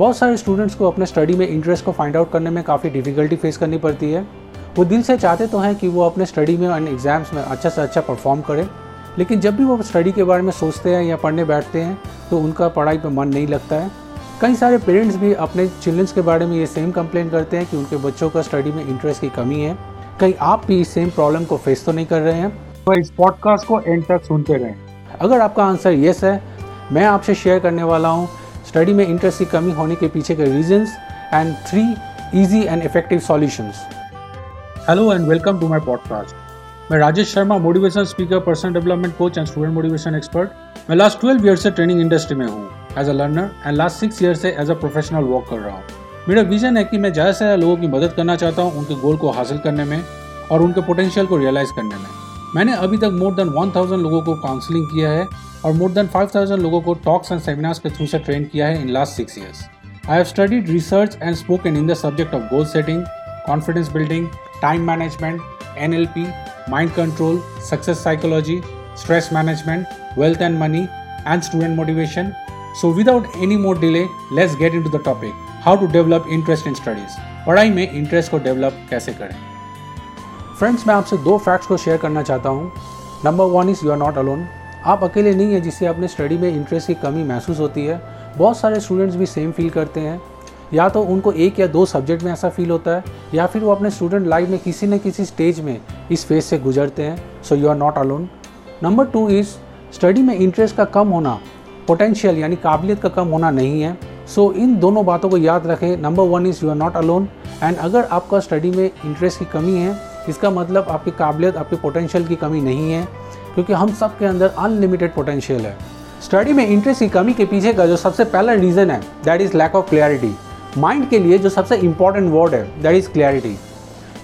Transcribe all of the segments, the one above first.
बहुत सारे स्टूडेंट्स को अपने स्टडी में इंटरेस्ट को फाइंड आउट करने में काफ़ी डिफ़िकल्टी फेस करनी पड़ती है। वो दिल से चाहते तो हैं कि वो अपने स्टडी में एंड एग्ज़ाम्स में अच्छा से अच्छा परफॉर्म करें। लेकिन जब भी वो स्टडी के बारे में सोचते हैं या पढ़ने बैठते हैं तो उनका पढ़ाई पर मन नहीं लगता है। कई सारे पेरेंट्स भी अपने चिल्ड्रंस के बारे में ये सेम कंप्लेन करते हैं कि उनके बच्चों का स्टडी में इंटरेस्ट की कमी है। कहीं आप भी इस सेम प्रॉब्लम को फेस तो नहीं कर रहे हैं? तो इस पॉडकास्ट को एंड तक सुनते रहें। अगर आपका आंसर येस है मैं आपसे शेयर करने वाला हूँ। स्टडी में इंटरेस्ट की कमी होने के पीछे के reasons and three easy and effective solutions hello and welcome to my podcast मैं Rajesh Sharma motivation speaker personal development coach and student motivation expert मैं लास्ट ट्वेल्व ईयर से ट्रेनिंग इंडस्ट्री में हूँ as a learner and last six year से as a professional work कर रहा हूँ. मेरा विजन है कि मैं ज़्यादा से ज़्यादा लोगों की मदद करना चाहता हूँ उनके गोल को हासिल करने में और उनके पोटेंशियल को रियलाइज़ करने में. मैंने अभी तक मोर देन 1000 लोगों को काउंसलिंग किया है और मोर देन 5000 लोगों को टॉक्स एंड सेमिनार्स के थ्रू से ट्रेन किया है in last six years I have studied research and spoken in the subject of goal setting confidence building time management N L P mind control success psychology stress management wealth and money and student motivation so without any more delay let's get into the topic how to develop interest in studies पढ़ाई में interest को develop कैसे करें? Friends मैं आपसे दो facts को share करना चाहता हूँ. Number one is you are not alone आप अकेले नहीं हैं जिससे अपने स्टडी में इंटरेस्ट की कमी महसूस होती है। बहुत सारे स्टूडेंट्स भी सेम फील करते हैं। या तो उनको एक या दो सब्जेक्ट में ऐसा फील होता है या फिर वो अपने स्टूडेंट लाइफ में किसी न किसी स्टेज में इस फ़ेज़ से गुजरते हैं। So you are not alone number two is study में इंटरेस्ट का कम होना पोटेंशियल यानी काबिलियत का कम होना नहीं है। सो so, इन दोनों बातों को याद रखें। Number one is you are not alone and अगर आपका स्टडी में इंटरेस्ट की कमी है इसका मतलब आपकी काबिलियत आपके पोटेंशियल की कमी नहीं है। क्योंकि हम सब के अंदर अनलिमिटेड पोटेंशियल है। स्टडी में इंटरेस्ट की कमी के पीछे का जो सबसे पहला रीज़न है that is lack of clarity mind के लिए जो सबसे इंपॉर्टेंट वर्ड है दैट इज़ क्लैरिटी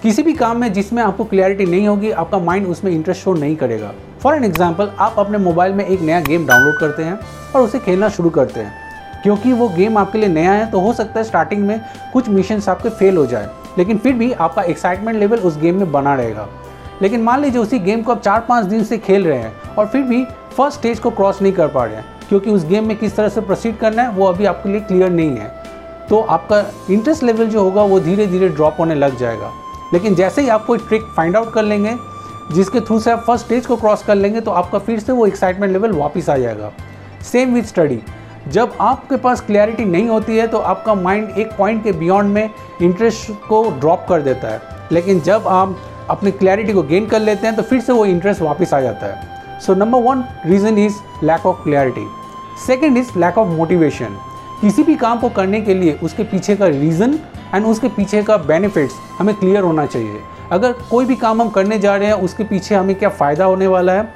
किसी भी काम में जिसमें आपको क्लैरिटी नहीं होगी, आपका माइंड उसमें इंटरेस्ट शो नहीं करेगा। फॉर एन एग्ज़ाम्पल आप अपने मोबाइल में एक नया गेम डाउनलोड करते हैं और उसे खेलना शुरू करते हैं। क्योंकि वो गेम आपके लिए नया है तो हो सकता है स्टार्टिंग में कुछ मिशन आपके फेल हो जाए। लेकिन फिर भी आपका एक्साइटमेंट लेवल उस गेम में बना रहेगा। लेकिन मान लीजिए उसी गेम को आप चार पाँच दिन से खेल रहे हैं और फिर भी फ़र्स्ट स्टेज को क्रॉस नहीं कर पा रहे हैं, क्योंकि उस गेम में किस तरह से प्रोसीड करना है, वो अभी आपके लिए क्लियर नहीं है। तो आपका इंटरेस्ट लेवल जो होगा, वो धीरे धीरे ड्रॉप होने लग जाएगा। लेकिन जैसे ही आप कोई ट्रिक फाइंड आउट कर लेंगे, जिसके थ्रू से आप फ़र्स्ट स्टेज को क्रॉस कर लेंगे तो आपका फिर से वो एक्साइटमेंट लेवल वापस आ जाएगा। सेम विथ स्टडी जब आपके पास क्लैरिटी नहीं होती है तो आपका माइंड एक पॉइंट के बियॉन्ड में इंटरेस्ट को ड्रॉप कर देता है। लेकिन जब आप अपनी क्लैरिटी को गेन कर लेते हैं तो फिर से वो इंटरेस्ट वापस आ जाता है। So number one reason is lack of clarity second is lack of motivation किसी भी काम को करने के लिए उसके पीछे का रीज़न एंड उसके पीछे का बेनिफिट्स हमें क्लियर होना चाहिए। अगर कोई भी काम हम करने जा रहे हैं, उसके पीछे हमें क्या फ़ायदा होने वाला है?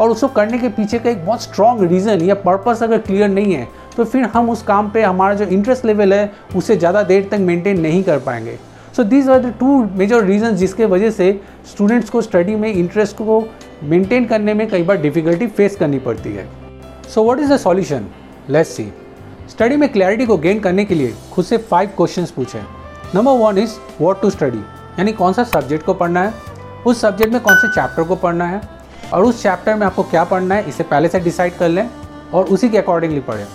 और उसको करने के पीछे का एक बहुत स्ट्रॉन्ग रीज़न या पर्पस अगर क्लियर नहीं है तो फिर हम उस काम पे हमारा जो इंटरेस्ट लेवल है, उसे ज़्यादा देर तक मेंटेन नहीं कर पाएँगे। So these are the two major reason जिसके वजह से स्टूडेंट्स को स्टडी में इंटरेस्ट को मेंटेन करने में कई बार डिफ़िकल्टी फेस करनी पड़ती है। So what is the solution let's see study में क्लैरिटी को गेन करने के लिए खुद से फाइव क्वेश्चन पूछें। Number one is what to study यानी कौन सा सब्जेक्ट को पढ़ना है? उस सब्जेक्ट में कौन से चैप्टर को पढ़ना है? और उस चैप्टर में आपको क्या पढ़ना है? इसे पहले से डिसाइड कर लें और उसी के अकॉर्डिंगली पढ़ें।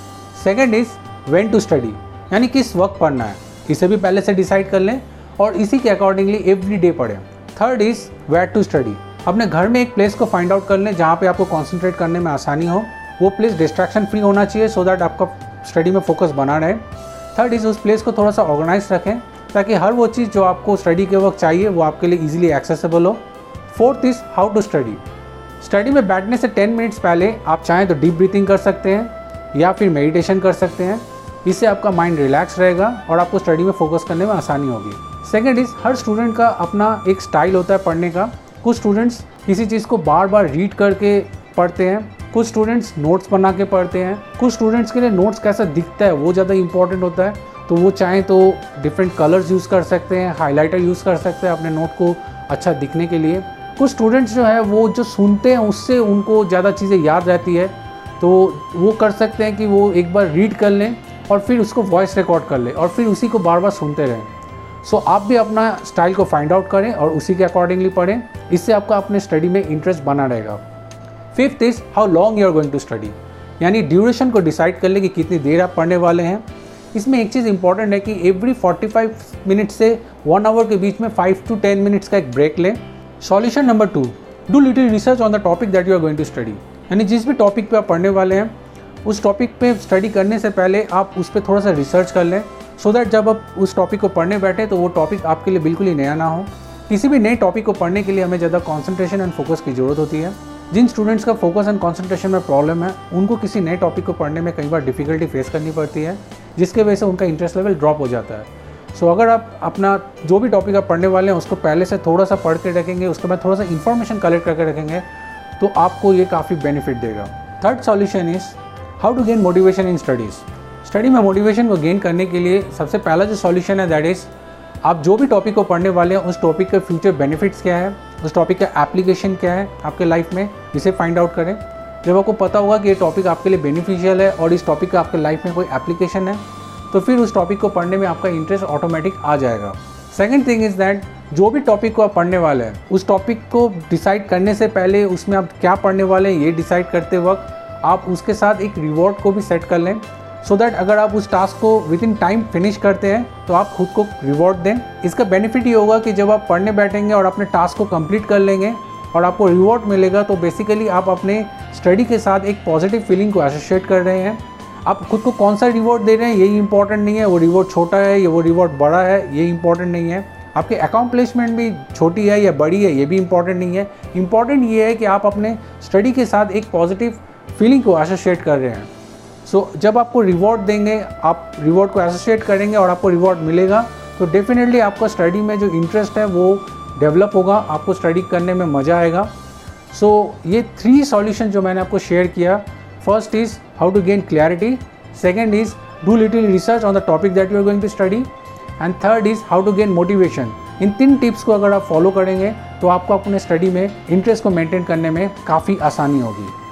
Second is when to study यानी किस वक्त पढ़ना है? इसे भी पहले से डिसाइड कर लें। और इसी के अकॉर्डिंगली एवरी डे पढ़ें। Third is where to study अपने घर में एक प्लेस को फाइंड आउट कर लें जहाँ पे आपको कॉन्सेंट्रेट करने में आसानी हो। वो प्लेस डिस्ट्रैक्शन फ्री होना चाहिए सो so दैट आपका स्टडी में फोकस बना रहे। थर्ड इज़ उस प्लेस को थोड़ा सा ऑर्गेनाइज रखें ताकि हर वो चीज़ जो आपको स्टडी के वक्त चाहिए वो आपके लिए ईजिली एक्सेसिबल हो। Fourth is how to study study में बैठने से टेन मिनट्स पहले आप चाहें तो डीप ब्रीथिंग कर सकते हैं या फिर मेडिटेशन कर सकते हैं। इससे आपका माइंड रिलैक्स रहेगा और आपको स्टडी में फोकस करने में आसानी होगी। सेकेंड इज़ हर स्टूडेंट का अपना एक स्टाइल होता है पढ़ने का। कुछ स्टूडेंट्स किसी चीज़ को बार बार रीड करके पढ़ते हैं। कुछ स्टूडेंट्स नोट्स बना के पढ़ते हैं। कुछ स्टूडेंट्स के लिए नोट्स कैसा दिखता है, वो ज़्यादा इंपॉर्टेंट होता है। तो वो चाहें तो डिफरेंट कलर्स यूज़ कर सकते हैं हाईलाइटर यूज़ कर सकते हैं अपने नोट को अच्छा दिखने के लिए। कुछ स्टूडेंट्स जो है, वो जो सुनते हैं, उससे उनको ज़्यादा चीज़ें याद रहती है। तो वो कर सकते हैं कि वो एक बार रीड कर लें और फिर उसको वॉइस रिकॉर्ड कर लें और फिर उसी को बार बार सुनते रहें। सो so, आप भी अपना स्टाइल को फाइंड आउट करें और उसी के अकॉर्डिंगली पढ़ें। इससे आपका अपने स्टडी में इंटरेस्ट बना रहेगा। Fifth is how long you are going to study यानी ड्यूरेशन को डिसाइड कर ले कि कितनी देर आप पढ़ने वाले हैं। इसमें एक चीज़ इंपॉर्टेंट है कि एवरी 45 मिनट से वन आवर के बीच में 5 टू 10 मिनट्स का एक ब्रेक लें। Solution number two do little research on the topic that you are going to study यानी जिस भी टॉपिक पे आप पढ़ने वाले हैं उस टॉपिक पे स्टडी करने से पहले आप उस पर थोड़ा सा रिसर्च कर लें। सो दैट जब आप उस टॉपिक को पढ़ने बैठे तो वो टॉपिक आपके लिए बिल्कुल ही नया ना हो। किसी भी नए टॉपिक को पढ़ने के लिए हमें ज़्यादा कॉन्सेंट्रेशन एंड फोकस की ज़रूरत होती है। जिन स्टूडेंट्स का फोकस एंड कॉन्सेंट्रेशन में प्रॉब्लम है उनको किसी नए टॉपिक को पढ़ने में कई बार डिफ़िकल्टी फेस करनी पड़ती है जिसके वजह से उनका इंटरेस्ट लेवल ड्रॉप हो जाता है। सो so, अगर आप अपना जो भी टॉपिक आप पढ़ने वाले हैं उसको पहले से थोड़ा सा पढ़ के रखेंगे उसके बाद थोड़ा सा इन्फॉर्मेशन कलेक्ट करके रखेंगे तो आपको ये काफ़ी बेनिफिट देगा। Third solution is how to gain motivation in studies study में मोटिवेशन को गेन करने के लिए सबसे पहला जो सॉल्यूशन है दैट इज़ आप जो भी टॉपिक को पढ़ने वाले हैं, उस टॉपिक के फ्यूचर बेनिफिट्स क्या है, उस टॉपिक का एप्लीकेशन क्या है आपके लाइफ में, इसे फाइंड आउट करें। जब आपको पता होगा कि ये टॉपिक आपके लिए बेनिफिशियल है और इस टॉपिक का आपके लाइफ में कोई एप्लीकेशन है तो फिर उस टॉपिक को पढ़ने में आपका इंटरेस्ट ऑटोमेटिक आ जाएगा। सेकेंड थिंग इज़ दैट जो भी टॉपिक को आप पढ़ने वाले हैं, उस टॉपिक को डिसाइड करने से पहले उसमें आप क्या पढ़ने वाले हैं, ये डिसाइड करते वक्त आप उसके साथ एक रिवॉर्ड को भी सेट कर लें। सो दैट अगर आप उस टास्क को विद इन टाइम फिनिश करते हैं तो आप खुद को रिवॉर्ड दें। इसका बेनिफिट ये होगा कि जब आप पढ़ने बैठेंगे और अपने टास्क को कंप्लीट कर लेंगे और आपको रिवॉर्ड मिलेगा तो बेसिकली आप अपने स्टडी के साथ एक पॉजिटिव फीलिंग को एसोसिएट कर रहे हैं। आप खुद को कौन सा रिवॉर्ड दे रहे हैं, यही इंपॉर्टेंट नहीं है। वो रिवॉर्ड छोटा है या वो रिवॉर्ड बड़ा है ये इंपॉर्टेंट नहीं है। आपके अकाउंप्लिशमेंट भी छोटी है या बड़ी है, ये भी इंपॉर्टेंट नहीं है। इंपॉर्टेंट ये है कि आप अपने स्टडी के साथ एक पॉजिटिव फीलिंग को एसोसिएट कर रहे हैं। सो so, जब आपको रिवॉर्ड देंगे आप रिवॉर्ड को एसोसिएट करेंगे और आपको रिवॉर्ड मिलेगा तो डेफिनेटली आपका स्टडी में जो इंटरेस्ट है वो डेवलप होगा आपको स्टडी करने में मज़ा आएगा। सो so, ये थ्री सॉल्यूशन जो मैंने आपको शेयर किया first is how to gain clarity second is do little research on the topic that you are going to study and third is how to gain motivation in तीन tips को अगर आप follow करेंगे तो आपको अपने study में interest को मेंटेन करने में काफ़ी आसानी होगी।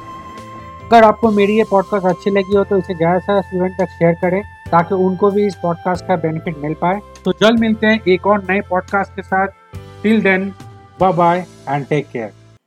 अगर आपको मेरी ये पॉडकास्ट अच्छी लगी हो तो इसे ज़्यादा से ज़्यादा स्टूडेंट तक शेयर करें ताकि उनको भी इस पॉडकास्ट का बेनिफिट मिल पाए। तो जल्द मिलते हैं एक और नए पॉडकास्ट के साथ। Till then bye bye and take care